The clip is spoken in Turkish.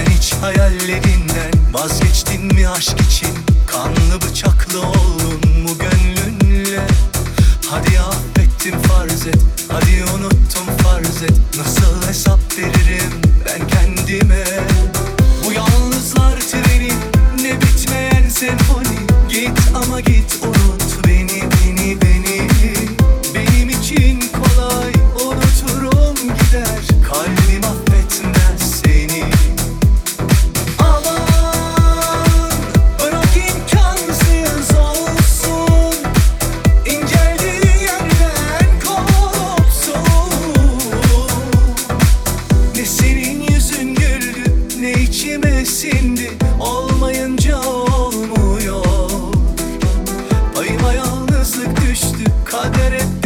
Sen hiç hayallerinden vazgeçtin mi aşk için? Kanlı bıçaklı oldun mu gönlünle? Hadi affettim farz et, hadi unuttum farz et Nasıl hesap veririm ben kendime? Bu yalnızlar treni, ne bitmeyen senfoni Git ama git içime sindi. Olmayınca olmuyor. Payıma yalnızlık düştü kadere